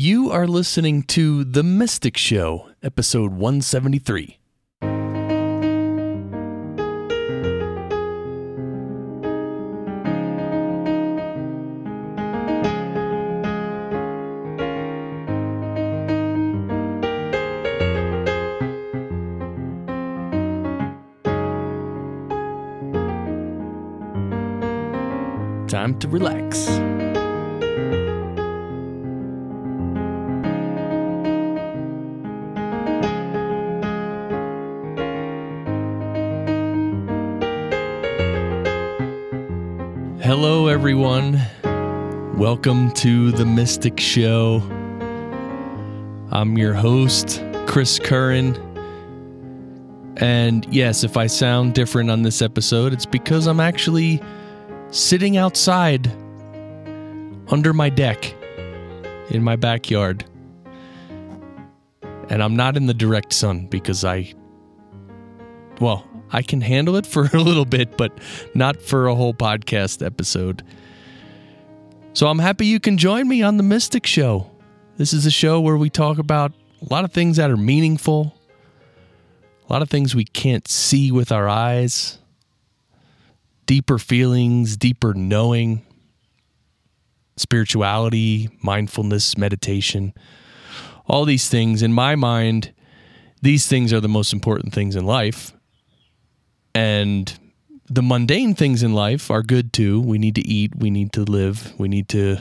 You are listening to The Mystic Show, episode 173. Time to relax. Welcome to the Mystic Show. I'm your host, Chris Curran. And yes, if I sound different on this episode, it's because I'm actually sitting outside under my deck in my backyard. And I'm not in the direct sun because I, well, I can handle it for a little bit, but not for a whole podcast episode. So I'm happy you can join me on the Mystic Show. This is a show where we talk about a lot of things that are meaningful, a lot of things we can't see with our eyes, deeper feelings, deeper knowing, spirituality, mindfulness, meditation. All these things, in my mind, these things are the most important things in life. And the mundane things in life are good too. We need to eat, we need to live, we need to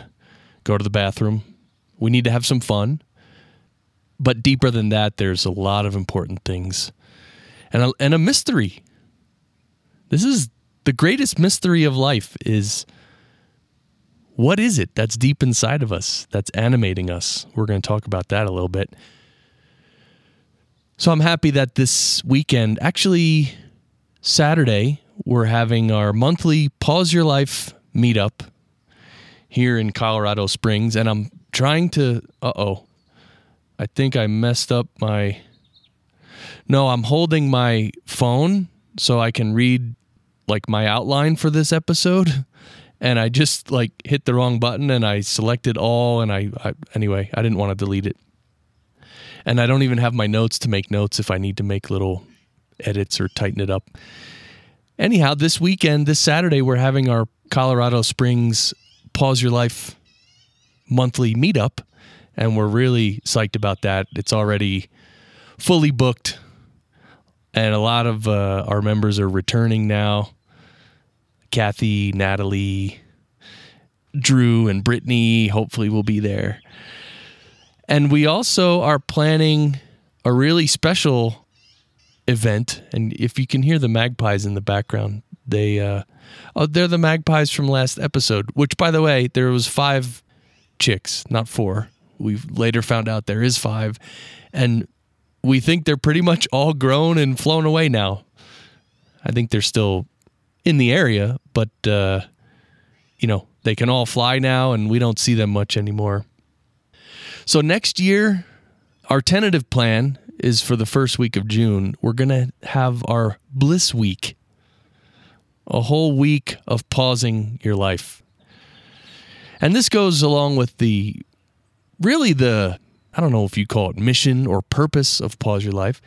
go to the bathroom, we need to have some fun. But deeper than that, there's a lot of important things and a, and a mystery. This is the greatest mystery of life is what is it that's deep inside of us that's animating us? We're going to talk about that a little bit. So I'm happy that this weekend, actually Saturday, we're having our monthly Pause Your Life meetup here in Colorado Springs. And I'm trying to, uh oh, I think I messed up my. No, I'm holding my phone so I can read like my outline for this episode. And I just like hit the wrong button and I selected all. And I, I anyway, I didn't want to delete it. And I don't even have my notes to make notes if I need to make little edits or tighten it up. Anyhow, this weekend, this Saturday, we're having our Colorado Springs Pause Your Life monthly meetup, and we're really psyched about that. It's already fully booked, and a lot of uh, our members are returning now. Kathy, Natalie, Drew, and Brittany hopefully will be there. And we also are planning a really special event, and if you can hear the magpies in the background, they uh, oh they're the magpies from last episode. Which, by the way, there was five chicks, not four. We've later found out there is five, and we think they're pretty much all grown and flown away now. I think they're still in the area, but uh, you know they can all fly now, and we don't see them much anymore. So next year, our tentative plan is for the first week of June. We're going to have our Bliss Week, a whole week of pausing your life. And this goes along with the really the, I don't know if you call it mission or purpose of Pause Your Life.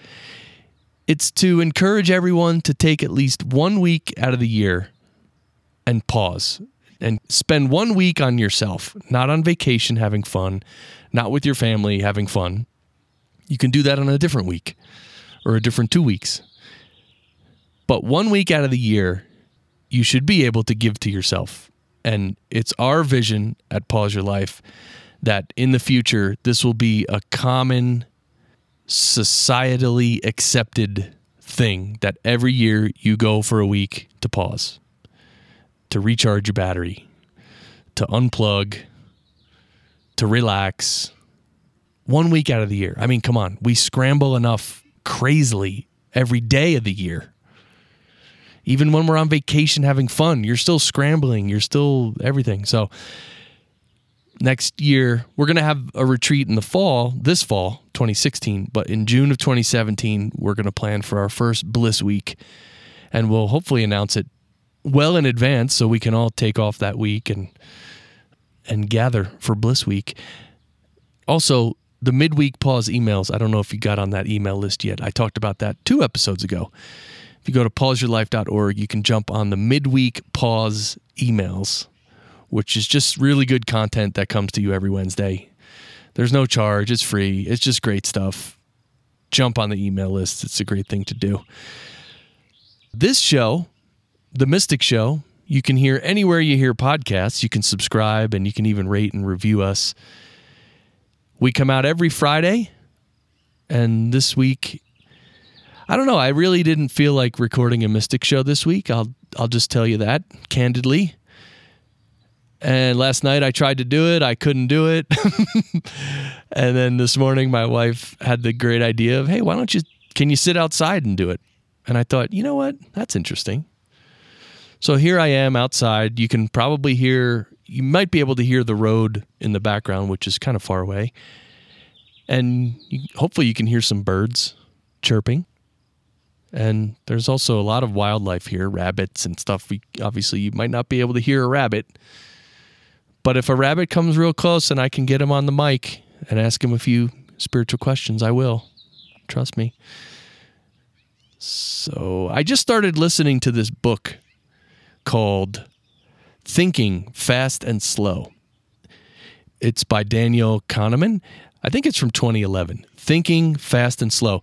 It's to encourage everyone to take at least one week out of the year and pause and spend one week on yourself, not on vacation having fun, not with your family having fun, you can do that on a different week or a different two weeks. But one week out of the year, you should be able to give to yourself. And it's our vision at Pause Your Life that in the future, this will be a common, societally accepted thing that every year you go for a week to pause, to recharge your battery, to unplug, to relax one week out of the year. I mean, come on, we scramble enough crazily every day of the year. Even when we're on vacation having fun, you're still scrambling, you're still everything. So, next year, we're going to have a retreat in the fall, this fall, 2016, but in June of 2017, we're going to plan for our first Bliss Week. And we'll hopefully announce it well in advance so we can all take off that week and and gather for Bliss Week Also, the midweek pause emails. I don't know if you got on that email list yet. I talked about that two episodes ago. If you go to pauseyourlife.org, you can jump on the midweek pause emails, which is just really good content that comes to you every Wednesday. There's no charge, it's free, it's just great stuff. Jump on the email list, it's a great thing to do. This show, The Mystic Show, you can hear anywhere you hear podcasts. You can subscribe and you can even rate and review us. We come out every Friday, and this week I don't know. I really didn't feel like recording a Mystic show this week. I'll I'll just tell you that candidly. And last night I tried to do it, I couldn't do it. and then this morning my wife had the great idea of, "Hey, why don't you can you sit outside and do it?" And I thought, "You know what? That's interesting." So here I am outside. You can probably hear you might be able to hear the road in the background, which is kind of far away. And you, hopefully you can hear some birds chirping. And there's also a lot of wildlife here, rabbits and stuff. We, obviously, you might not be able to hear a rabbit. But if a rabbit comes real close and I can get him on the mic and ask him a few spiritual questions, I will. Trust me. So I just started listening to this book called Thinking Fast and Slow. It's by Daniel Kahneman. I think it's from 2011. Thinking Fast and Slow.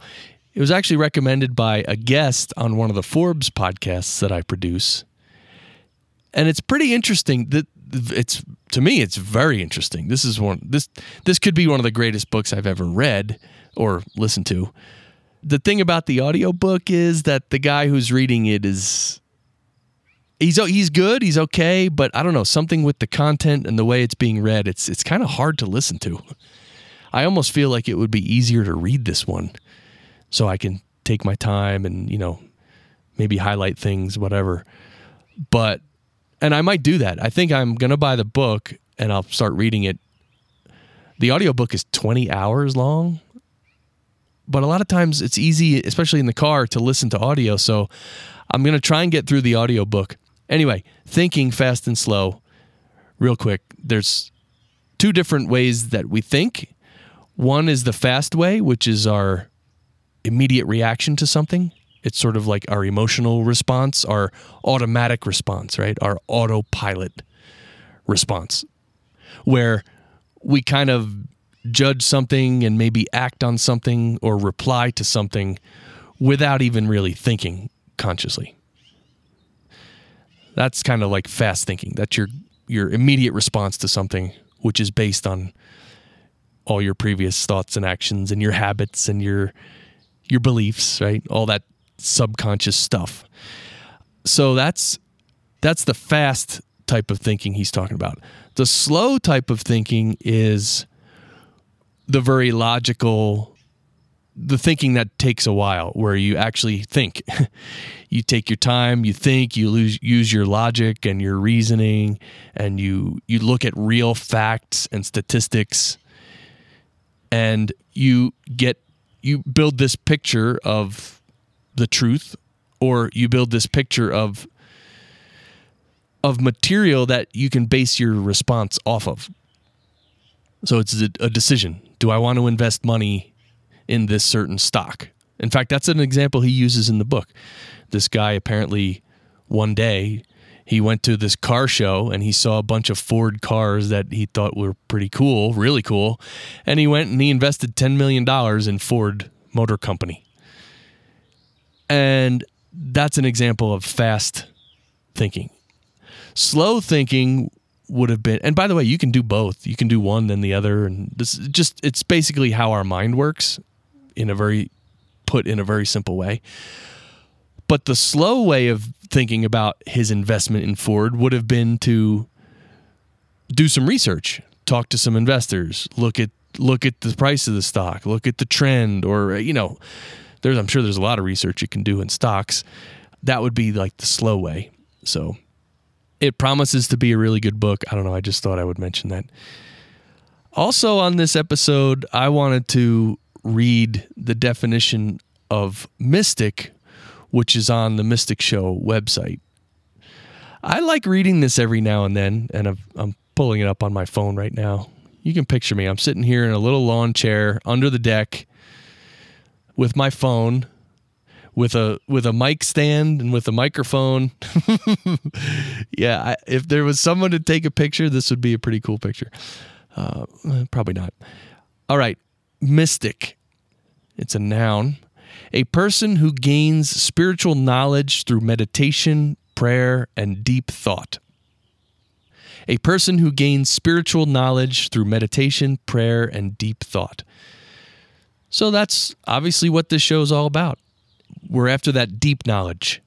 It was actually recommended by a guest on one of the Forbes podcasts that I produce. And it's pretty interesting that it's to me it's very interesting. This is one this this could be one of the greatest books I've ever read or listened to. The thing about the audiobook is that the guy who's reading it is he's he's good, he's okay, but I don't know, something with the content and the way it's being read, it's it's kind of hard to listen to. I almost feel like it would be easier to read this one so I can take my time and, you know, maybe highlight things, whatever. But, and I might do that. I think I'm to buy the book and I'll start reading it. The audiobook is 20 hours long, but a lot of times it's easy, especially in the car, to listen to audio. So I'm going to try and get through the audiobook. Anyway, thinking fast and slow, real quick. There's two different ways that we think. One is the fast way, which is our immediate reaction to something. It's sort of like our emotional response, our automatic response, right? Our autopilot response, where we kind of judge something and maybe act on something or reply to something without even really thinking consciously. That's kind of like fast thinking. That's your your immediate response to something which is based on all your previous thoughts and actions and your habits and your your beliefs, right? All that subconscious stuff. So that's that's the fast type of thinking he's talking about. The slow type of thinking is the very logical the thinking that takes a while where you actually think you take your time you think you lose, use your logic and your reasoning and you you look at real facts and statistics and you get you build this picture of the truth or you build this picture of of material that you can base your response off of. So it's a, a decision. Do I want to invest money in this certain stock? In fact, that's an example he uses in the book. This guy apparently one day he went to this car show and he saw a bunch of Ford cars that he thought were pretty cool, really cool. And he went and he invested $10 million in Ford Motor Company. And that's an example of fast thinking. Slow thinking would have been, and by the way, you can do both. You can do one, then the other. And this just, it's basically how our mind works in a very, put in a very simple way. But the slow way of thinking about his investment in Ford would have been to do some research, talk to some investors, look at look at the price of the stock, look at the trend, or you know, there's I'm sure there's a lot of research you can do in stocks. That would be like the slow way. So it promises to be a really good book. I don't know. I just thought I would mention that. Also, on this episode, I wanted to read the definition of mystic which is on the Mystic Show website. I like reading this every now and then, and I'm, I'm pulling it up on my phone right now. You can picture me. I'm sitting here in a little lawn chair under the deck with my phone with a with a mic stand and with a microphone. yeah, I, if there was someone to take a picture, this would be a pretty cool picture. Uh, probably not. All right, mystic. It's a noun. A person who gains spiritual knowledge through meditation, prayer, and deep thought. A person who gains spiritual knowledge through meditation, prayer, and deep thought. So that's obviously what this show is all about. We're after that deep knowledge.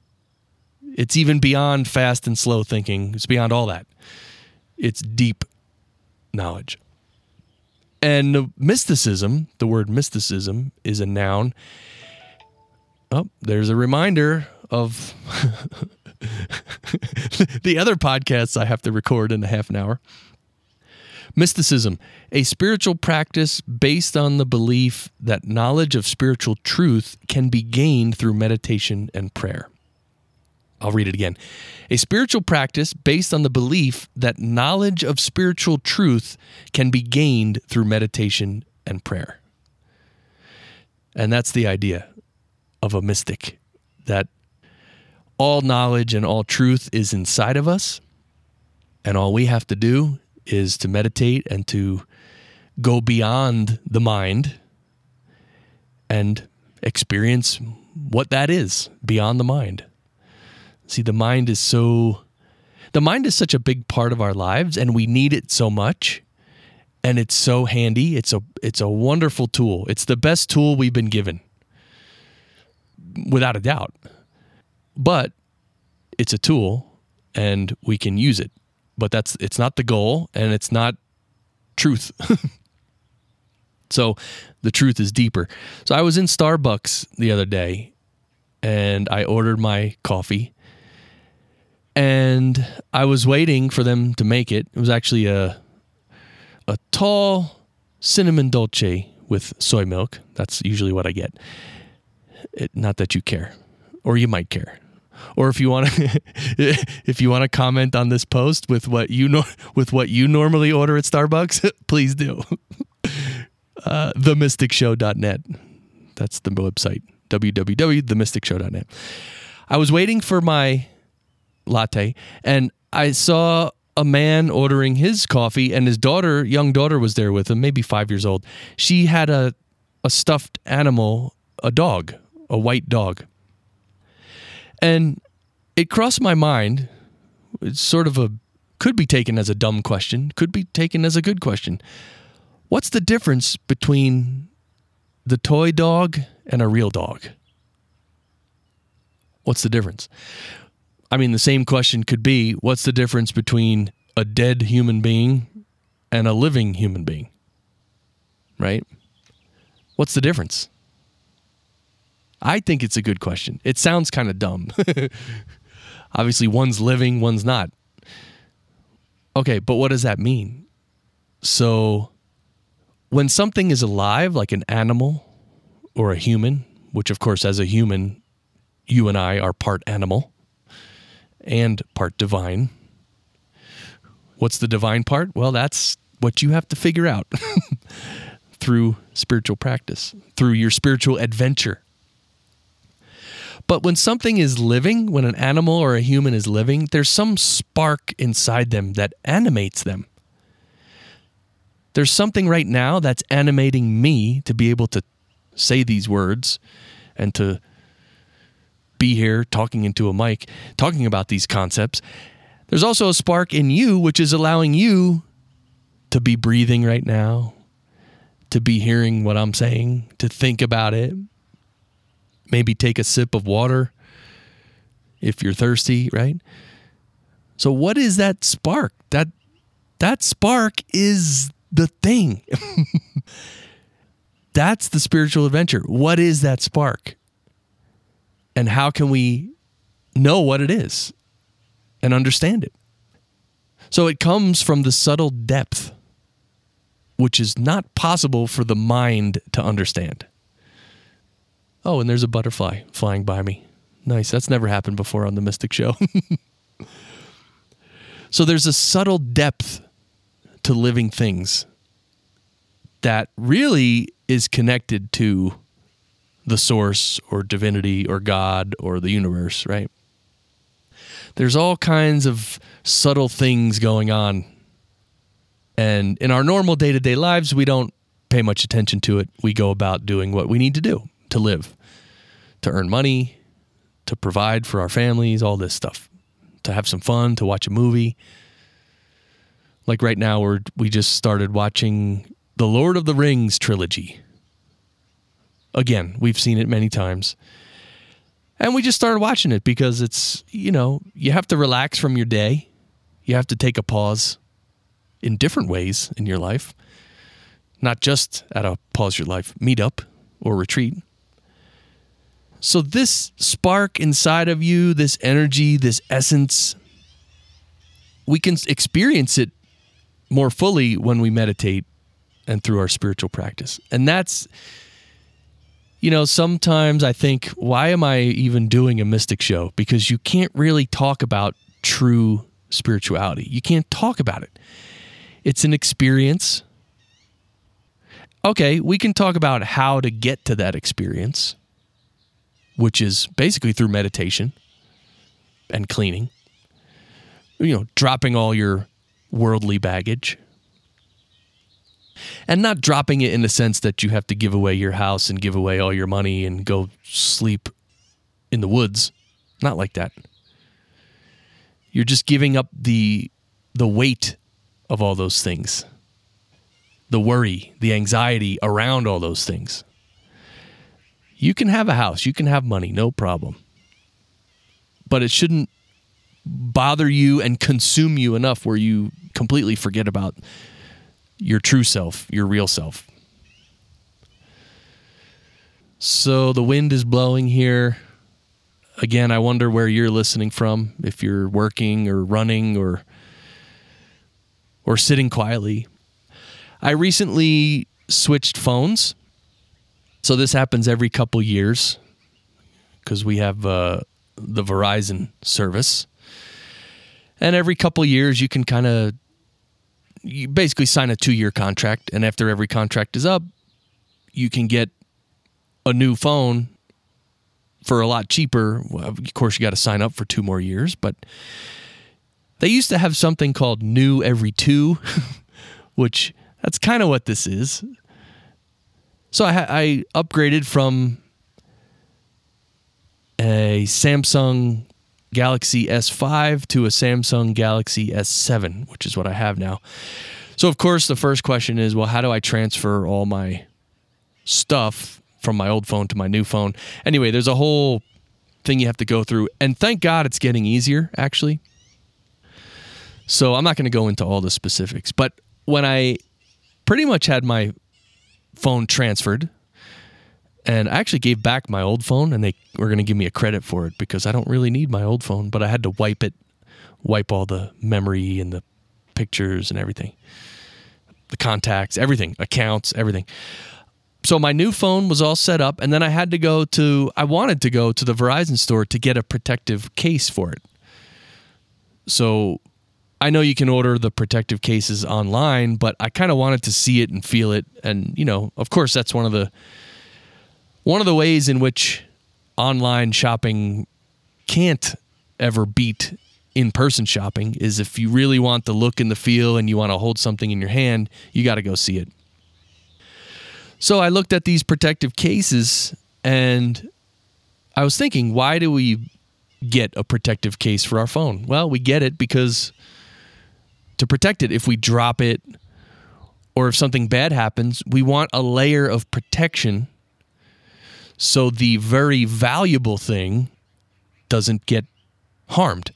It's even beyond fast and slow thinking, it's beyond all that. It's deep knowledge. And mysticism, the word mysticism is a noun. Oh, there's a reminder of the other podcasts I have to record in a half an hour. Mysticism, a spiritual practice based on the belief that knowledge of spiritual truth can be gained through meditation and prayer. I'll read it again. A spiritual practice based on the belief that knowledge of spiritual truth can be gained through meditation and prayer. And that's the idea of a mystic that all knowledge and all truth is inside of us. And all we have to do is to meditate and to go beyond the mind and experience what that is beyond the mind. See, the mind is so the mind is such a big part of our lives and we need it so much and it's so handy. It's a it's a wonderful tool. It's the best tool we've been given. Without a doubt. But it's a tool and we can use it but that's it's not the goal and it's not truth. so the truth is deeper. So I was in Starbucks the other day and I ordered my coffee and I was waiting for them to make it. It was actually a a tall cinnamon dolce with soy milk. That's usually what I get. It, not that you care, or you might care or if you want to if you want to comment on this post with what you know with what you normally order at Starbucks, please do. Uh, themysticshow.net. That's the website. www.themysticshow.net. I was waiting for my latte and I saw a man ordering his coffee and his daughter, young daughter was there with him, maybe 5 years old. She had a a stuffed animal, a dog, a white dog. And it crossed my mind. It's sort of a, could be taken as a dumb question, could be taken as a good question. What's the difference between the toy dog and a real dog? What's the difference? I mean, the same question could be what's the difference between a dead human being and a living human being? Right? What's the difference? I think it's a good question. It sounds kind of dumb. Obviously, one's living, one's not. Okay, but what does that mean? So, when something is alive, like an animal or a human, which of course, as a human, you and I are part animal and part divine. What's the divine part? Well, that's what you have to figure out through spiritual practice, through your spiritual adventure. But when something is living, when an animal or a human is living, there's some spark inside them that animates them. There's something right now that's animating me to be able to say these words and to be here talking into a mic, talking about these concepts. There's also a spark in you, which is allowing you to be breathing right now, to be hearing what I'm saying, to think about it, maybe take a sip of water if you're thirsty, right? So what is that spark? That that spark is the thing. That's the spiritual adventure. What is that spark? And how can we know what it is and understand it? So it comes from the subtle depth, which is not possible for the mind to understand. Oh, and there's a butterfly flying by me. Nice. That's never happened before on the Mystic Show. so there's a subtle depth to living things that really is connected to the source or divinity or God or the universe, right? There's all kinds of subtle things going on. And in our normal day to day lives, we don't pay much attention to it. We go about doing what we need to do to live, to earn money, to provide for our families, all this stuff, to have some fun, to watch a movie. Like right now, we're, we just started watching the Lord of the Rings trilogy. Again, we've seen it many times. And we just started watching it because it's, you know, you have to relax from your day. You have to take a pause in different ways in your life, not just at a pause your life meetup or retreat. So, this spark inside of you, this energy, this essence, we can experience it more fully when we meditate and through our spiritual practice. And that's you know, sometimes I think, why am I even doing a mystic show? Because you can't really talk about true spirituality. You can't talk about it. It's an experience. Okay, we can talk about how to get to that experience, which is basically through meditation and cleaning. You know, dropping all your worldly baggage and not dropping it in the sense that you have to give away your house and give away all your money and go sleep in the woods. Not like that. You're just giving up the the weight of all those things. The worry, the anxiety around all those things. You can have a house, you can have money, no problem. But it shouldn't bother you and consume you enough where you completely forget about your true self, your real self. So the wind is blowing here. Again, I wonder where you're listening from, if you're working or running or or sitting quietly. I recently switched phones. So this happens every couple years because we have uh, the Verizon service. And every couple years you can kind of you basically sign a two year contract, and after every contract is up, you can get a new phone for a lot cheaper. Of course, you got to sign up for two more years, but they used to have something called new every two, which that's kind of what this is. So I, I upgraded from a Samsung Galaxy S5 to a Samsung Galaxy S7, which is what I have now. So, of course, the first question is well, how do I transfer all my stuff from my old phone to my new phone? Anyway, there's a whole thing you have to go through. And thank God it's getting easier, actually. So, I'm not going to go into all the specifics. But when I pretty much had my phone transferred and I actually gave back my old phone, and they were going to give me a credit for it because I don't really need my old phone, but I had to wipe it, wipe all the memory and the pictures and everything, the contacts, everything, accounts, everything. So my new phone was all set up, and then I had to go to, I wanted to go to the Verizon store to get a protective case for it. So I know you can order the protective cases online, but I kind of wanted to see it and feel it. And, you know, of course, that's one of the, one of the ways in which online shopping can't ever beat in person shopping is if you really want the look and the feel and you want to hold something in your hand, you got to go see it. So I looked at these protective cases and I was thinking, why do we get a protective case for our phone? Well, we get it because to protect it, if we drop it or if something bad happens, we want a layer of protection so the very valuable thing doesn't get harmed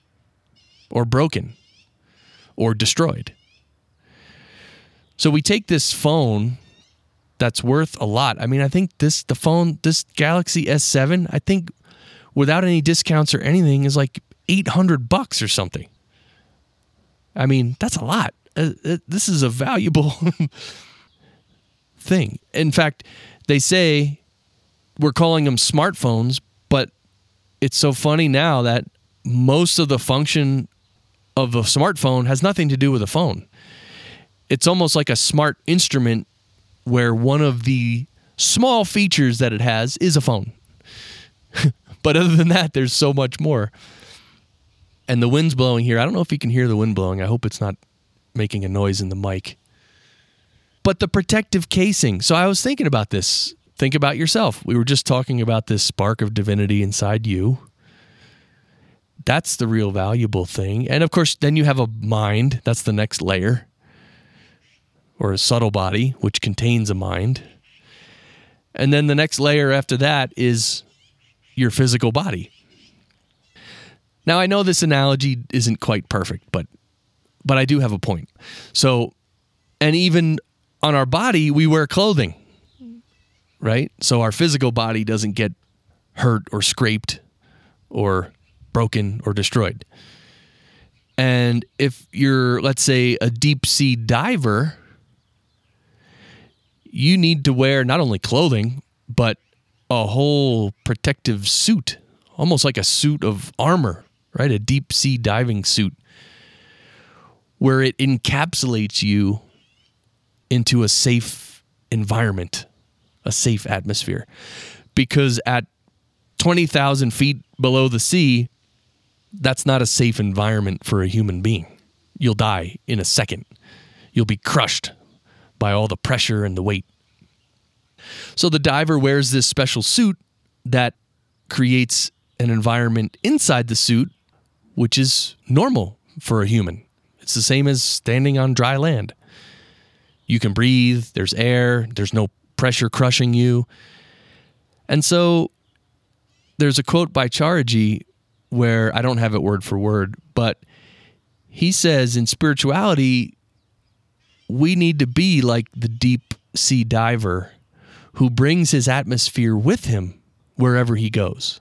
or broken or destroyed. So we take this phone that's worth a lot. I mean, I think this the phone this Galaxy S7, I think without any discounts or anything is like 800 bucks or something. I mean, that's a lot. Uh, uh, this is a valuable thing. In fact, they say we're calling them smartphones, but it's so funny now that most of the function of a smartphone has nothing to do with a phone. It's almost like a smart instrument where one of the small features that it has is a phone. but other than that, there's so much more. And the wind's blowing here. I don't know if you can hear the wind blowing. I hope it's not making a noise in the mic. But the protective casing. So I was thinking about this. Think about yourself. We were just talking about this spark of divinity inside you. That's the real valuable thing. And of course, then you have a mind. That's the next layer. Or a subtle body, which contains a mind. And then the next layer after that is your physical body. Now I know this analogy isn't quite perfect, but but I do have a point. So and even on our body we wear clothing. Right? So our physical body doesn't get hurt or scraped or broken or destroyed. And if you're let's say a deep sea diver, you need to wear not only clothing, but a whole protective suit, almost like a suit of armor, right? A deep sea diving suit where it encapsulates you into a safe environment, a safe atmosphere. Because at 20,000 feet below the sea, that's not a safe environment for a human being. You'll die in a second. You'll be crushed by all the pressure and the weight. So the diver wears this special suit that creates an environment inside the suit which is normal for a human. It's the same as standing on dry land. You can breathe, there's air, there's no pressure crushing you. And so there's a quote by Chariji where I don't have it word for word, but he says in spirituality, we need to be like the deep sea diver who brings his atmosphere with him wherever he goes.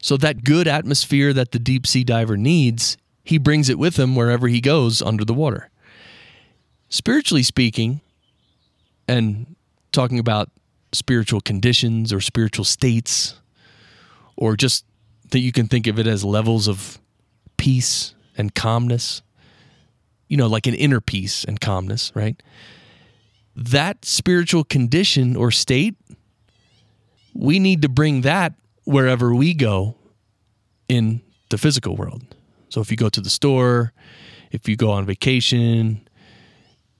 So, that good atmosphere that the deep sea diver needs, he brings it with him wherever he goes under the water. Spiritually speaking, and talking about spiritual conditions or spiritual states, or just that you can think of it as levels of peace and calmness, you know, like an inner peace and calmness, right? that spiritual condition or state, we need to bring that wherever we go in the physical world. So if you go to the store, if you go on vacation,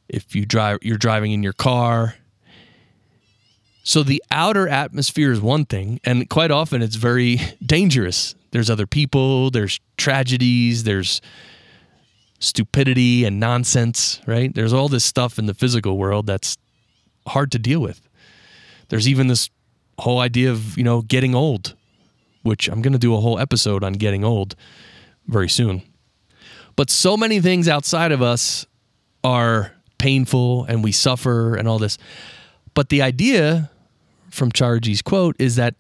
if you drive you're driving in your car. So the outer atmosphere is one thing and quite often it's very dangerous. There's other people, there's tragedies, there's stupidity and nonsense, right? There's all this stuff in the physical world that's hard to deal with. There's even this whole idea of, you know, getting old, which I'm going to do a whole episode on getting old very soon. But so many things outside of us are painful and we suffer and all this. But the idea from Chariji's quote is that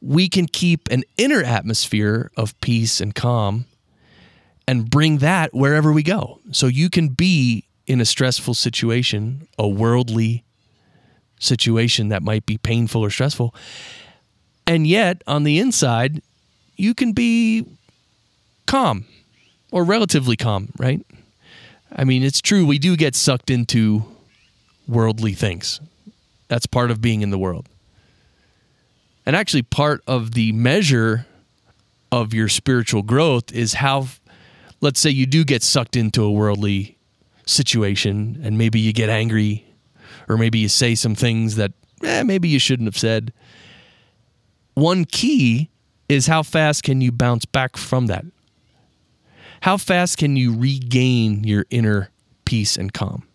we can keep an inner atmosphere of peace and calm and bring that wherever we go. So you can be in a stressful situation, a worldly situation that might be painful or stressful. And yet, on the inside, you can be calm or relatively calm, right? I mean, it's true, we do get sucked into worldly things. That's part of being in the world. And actually, part of the measure of your spiritual growth is how let's say you do get sucked into a worldly situation and maybe you get angry or maybe you say some things that eh, maybe you shouldn't have said. One key is how fast can you bounce back from that? How fast can you regain your inner peace and calm?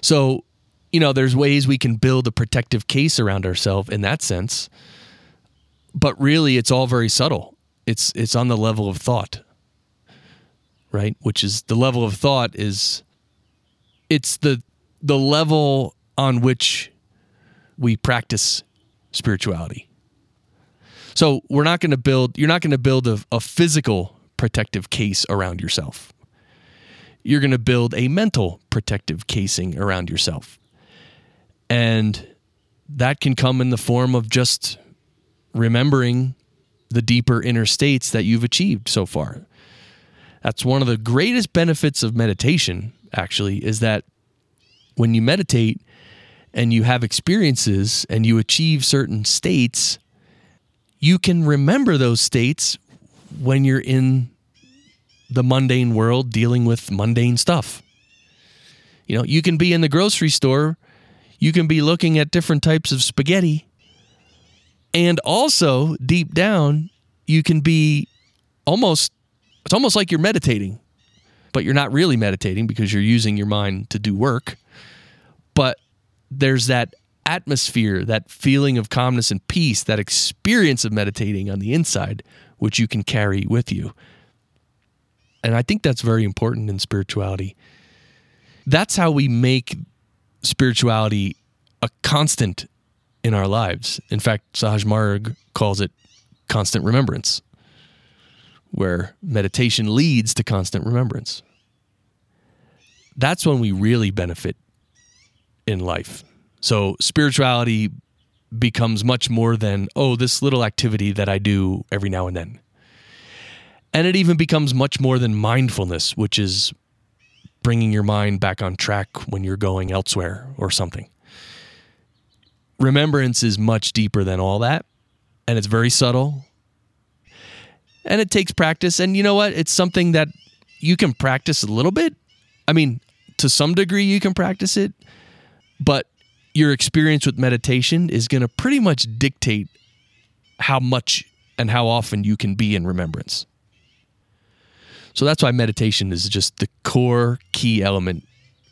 So, you know, there's ways we can build a protective case around ourselves in that sense. But really it's all very subtle. It's it's on the level of thought right? Which is the level of thought is it's the the level on which we practice spirituality. So we're not going to build you're not going to build a, a physical protective case around yourself. You're going to build a mental protective casing around yourself. And that can come in the form of just remembering the deeper inner states that you've achieved so far. That's one of the greatest benefits of meditation, actually, is that when you meditate and you have experiences and you achieve certain states, you can remember those states when you're in the mundane world dealing with mundane stuff. You know, you can be in the grocery store, you can be looking at different types of spaghetti, and also deep down, you can be almost, it's almost like you're meditating, but you're not really meditating because you're using your mind to do work. But there's that atmosphere, that feeling of calmness and peace, that experience of meditating on the inside, which you can carry with you. And I think that's very important in spirituality. That's how we make spirituality a constant in our lives. In fact, Sahaj Marg calls it constant remembrance, where meditation leads to constant remembrance. That's when we really benefit in life. So, spirituality becomes much more than, oh, this little activity that I do every now and then. And it even becomes much more than mindfulness, which is bringing your mind back on track when you're going elsewhere or something. Remembrance is much deeper than all that, and it's very subtle. And it takes practice. And you know what? It's something that you can practice a little bit. I mean, to some degree, you can practice it, but your experience with meditation is going to pretty much dictate how much and how often you can be in remembrance. So that's why meditation is just the core key element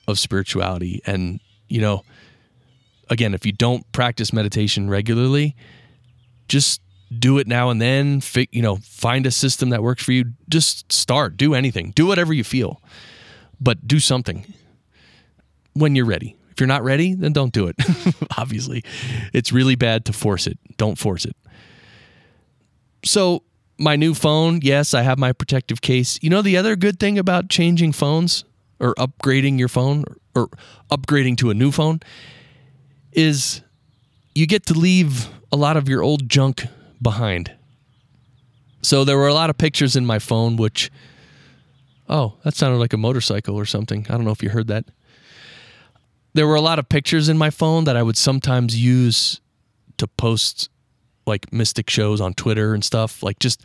of spirituality. And, you know, again, if you don't practice meditation regularly, just do it now and then. You know, find a system that works for you. Just start. Do anything. Do whatever you feel, but do something when you're ready. If you're not ready, then don't do it. Obviously, it's really bad to force it. Don't force it. So, my new phone, yes, I have my protective case. You know, the other good thing about changing phones or upgrading your phone or, upgrading to a new phone is you get to leave a lot of your old junk behind. So there were a lot of pictures in my phone, which, oh, that sounded like a motorcycle or something. I don't know if you heard that. There were a lot of pictures in my phone that I would sometimes use to post like mystic shows on Twitter and stuff, like just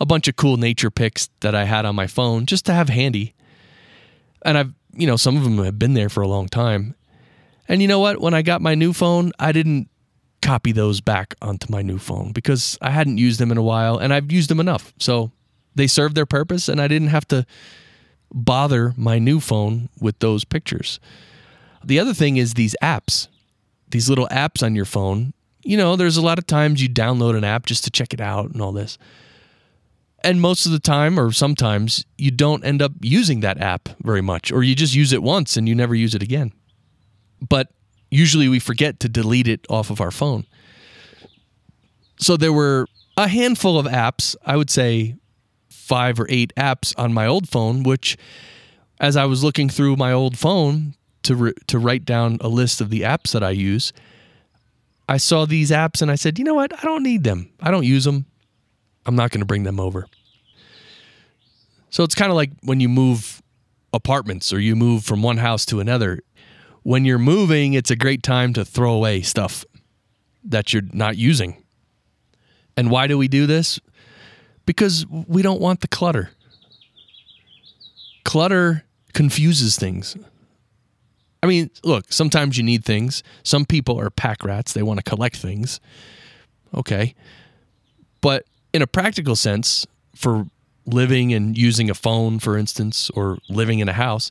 a bunch of cool nature pics that I had on my phone just to have handy. And I've, you know, some of them have been there for a long time. And you know what? When I got my new phone, I didn't copy those back onto my new phone because I hadn't used them in a while and I've used them enough. So they served their purpose and I didn't have to bother my new phone with those pictures. The other thing is these apps, these little apps on your phone you know, there's a lot of times you download an app just to check it out and all this. And most of the time, or sometimes, you don't end up using that app very much, or you just use it once and you never use it again. But usually we forget to delete it off of our phone. So there were a handful of apps, I would say five or eight apps on my old phone, which as I was looking through my old phone to, re- to write down a list of the apps that I use, I saw these apps and I said, you know what? I don't need them. I don't use them. I'm not going to bring them over. So it's kind of like when you move apartments or you move from one house to another. When you're moving, it's a great time to throw away stuff that you're not using. And why do we do this? Because we don't want the clutter. Clutter confuses things. I mean, look, sometimes you need things. Some people are pack rats, they want to collect things. Okay. But in a practical sense, for living and using a phone, for instance, or living in a house,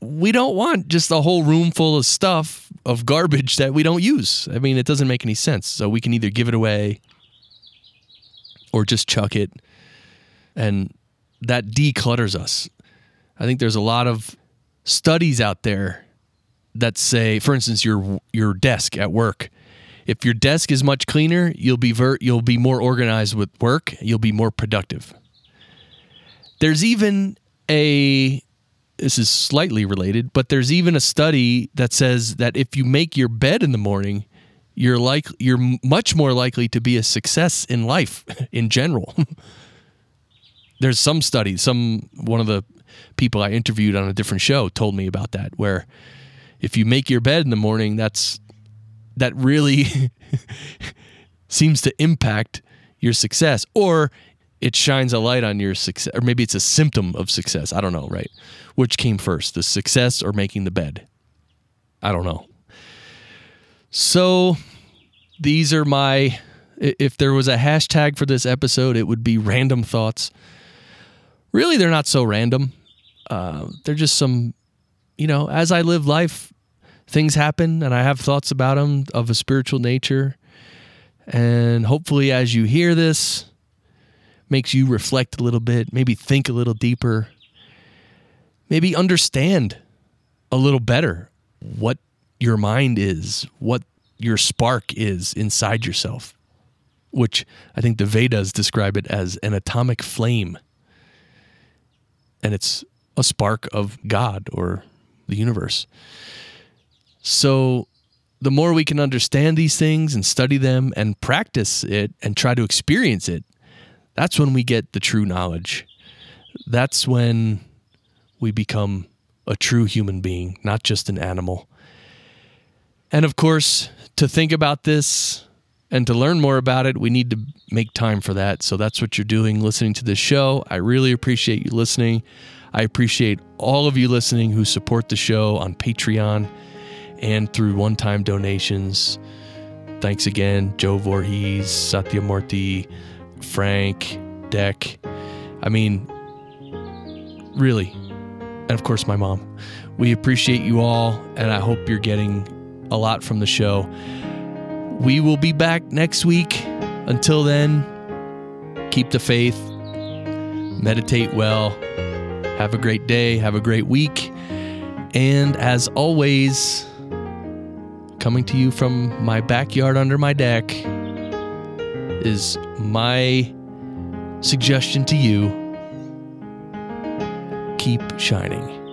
we don't want just a whole room full of stuff of garbage that we don't use. I mean, it doesn't make any sense. So we can either give it away or just chuck it. And that declutters us. I think there's a lot of studies out there that say, for instance, your your desk at work. If your desk is much cleaner, you'll be ver- you'll be more organized with work. You'll be more productive. There's even a this is slightly related, but there's even a study that says that if you make your bed in the morning, you're like you're much more likely to be a success in life in general. there's some study, some one of the people I interviewed on a different show told me about that where if you make your bed in the morning, that's that really seems to impact your success or it shines a light on your success or maybe it's a symptom of success. I don't know, right? Which came first, the success or making the bed? I don't know. So these are my if there was a hashtag for this episode, it would be random thoughts. Really, they're not so random. Uh, they're just some, you know, as I live life, things happen and I have thoughts about them of a spiritual nature. And hopefully, as you hear this, makes you reflect a little bit, maybe think a little deeper, maybe understand a little better what your mind is, what your spark is inside yourself, which I think the Vedas describe it as an atomic flame. And it's a spark of God or the universe. So, the more we can understand these things and study them and practice it and try to experience it, that's when we get the true knowledge. That's when we become a true human being, not just an animal. And of course, to think about this and to learn more about it, we need to make time for that. So that's what you're doing listening to this show. I really appreciate you listening. I appreciate all of you listening who support the show on Patreon and through one time donations. Thanks again, Joe Voorhees, Satyamurti, Frank, Deck. I mean, really. And of course, my mom. We appreciate you all, and I hope you're getting a lot from the show. We will be back next week. Until then, keep the faith, meditate well, have a great day, have a great week. And as always, coming to you from my backyard under my deck is my suggestion to you keep shining.